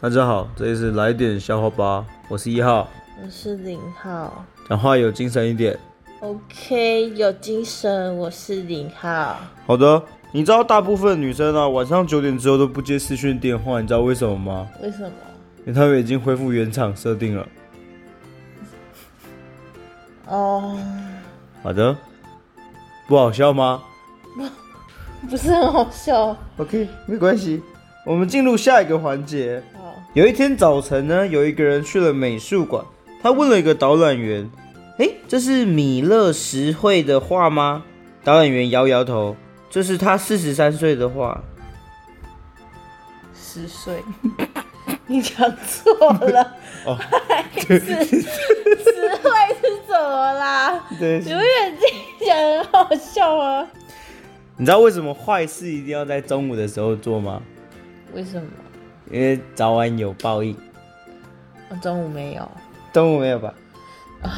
大家好，这里是来点笑话吧，我是一号，我是零号，讲话有精神一点。OK，有精神，我是零号。好的，你知道大部分女生啊，晚上九点之后都不接视讯电话，你知道为什么吗？为什么？因为他们已经恢复原厂设定了。哦，好的，不好笑吗？不，不是很好笑。OK，没关系，我们进入下一个环节。有一天早晨呢，有一个人去了美术馆，他问了一个导览员：“诶，这是米勒实绘的画吗？”导览员摇摇头：“这是他四十三岁的画。”十岁？你讲错了。哦，是实绘是怎么啦？对，永远这讲很好笑啊。你知道为什么坏事一定要在中午的时候做吗？为什么？因为早晚有报应。我中午没有。中午没有吧？啊、哦。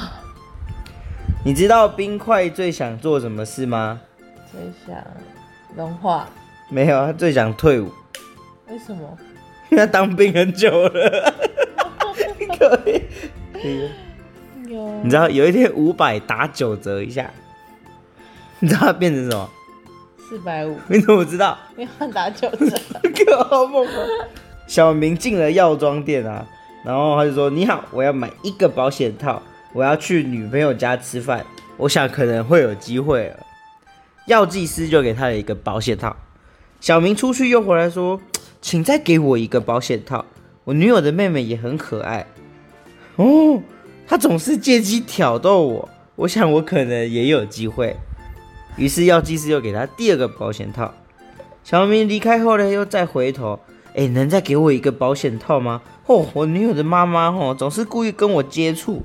你知道冰块最想做什么事吗？最想融化。没有，他最想退伍。为什么？因为他当兵很久了。可以。有。你知道有一天五百打九折一下，你知道它变成什么？四百五。你怎么知道？因为打九折。好梦啊！小明进了药妆店啊，然后他就说：“你好，我要买一个保险套，我要去女朋友家吃饭，我想可能会有机会。”药剂师就给他了一个保险套。小明出去又回来说：“请再给我一个保险套，我女友的妹妹也很可爱。”哦，他总是借机挑逗我，我想我可能也有机会。于是药剂师又给他第二个保险套。小明离开后呢，又再回头。哎，能再给我一个保险套吗？哦，我女友的妈妈哦，总是故意跟我接触。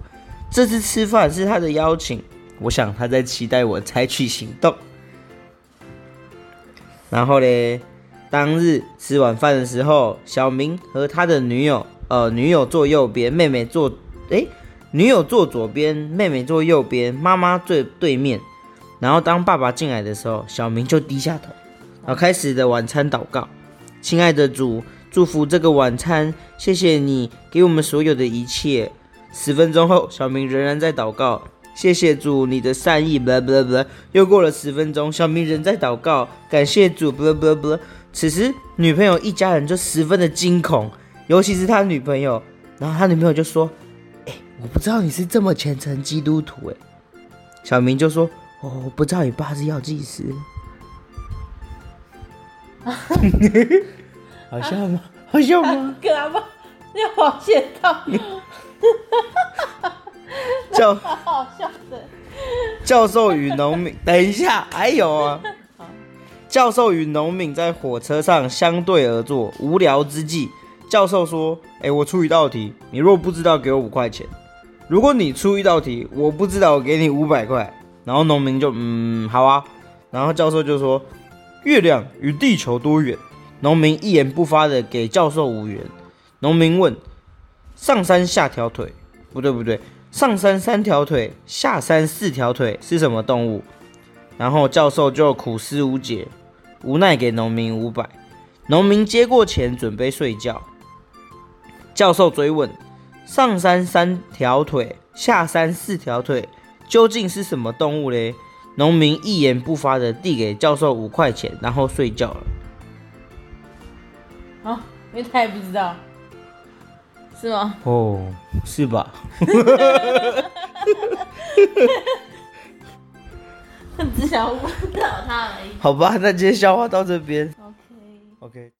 这次吃饭是她的邀请，我想她在期待我采取行动。然后呢，当日吃晚饭的时候，小明和他的女友，呃，女友坐右边，妹妹坐，哎，女友坐左边，妹妹坐右边，妈妈坐对面。然后当爸爸进来的时候，小明就低下头，然后开始的晚餐祷告。亲爱的主，祝福这个晚餐，谢谢你给我们所有的一切。十分钟后，小明仍然在祷告，谢谢主你的善意。blah blah blah。又过了十分钟，小明仍在祷告，感谢主。blah blah blah。此时，女朋友一家人就十分的惊恐，尤其是他女朋友。然后他女朋友就说：“哎，我不知道你是这么虔诚基督徒。”哎，小明就说：“哦，我不知道你爸是药剂师。” 好笑吗？好笑吗？干嘛？要保险套？教 好笑的。教授与农民，等一下，还有啊。教授与农民在火车上相对而坐，无聊之际，教授说：“哎、欸，我出一道题，你若不知道，给我五块钱；如果你出一道题，我不知道，我给你五百块。”然后农民就嗯，好啊。然后教授就说。月亮与地球多远？农民一言不发的给教授五元。农民问：上山下条腿？不对不对，上山三条腿，下山四条腿是什么动物？然后教授就苦思无解，无奈给农民五百。农民接过钱准备睡觉。教授追问：上山三条腿，下山四条腿，究竟是什么动物嘞？农民一言不发的递给教授五块钱，然后睡觉了。啊，因为他也不知道，是吗？哦，是吧？只想问到他而已。好吧，那今天笑话到这边。OK。OK。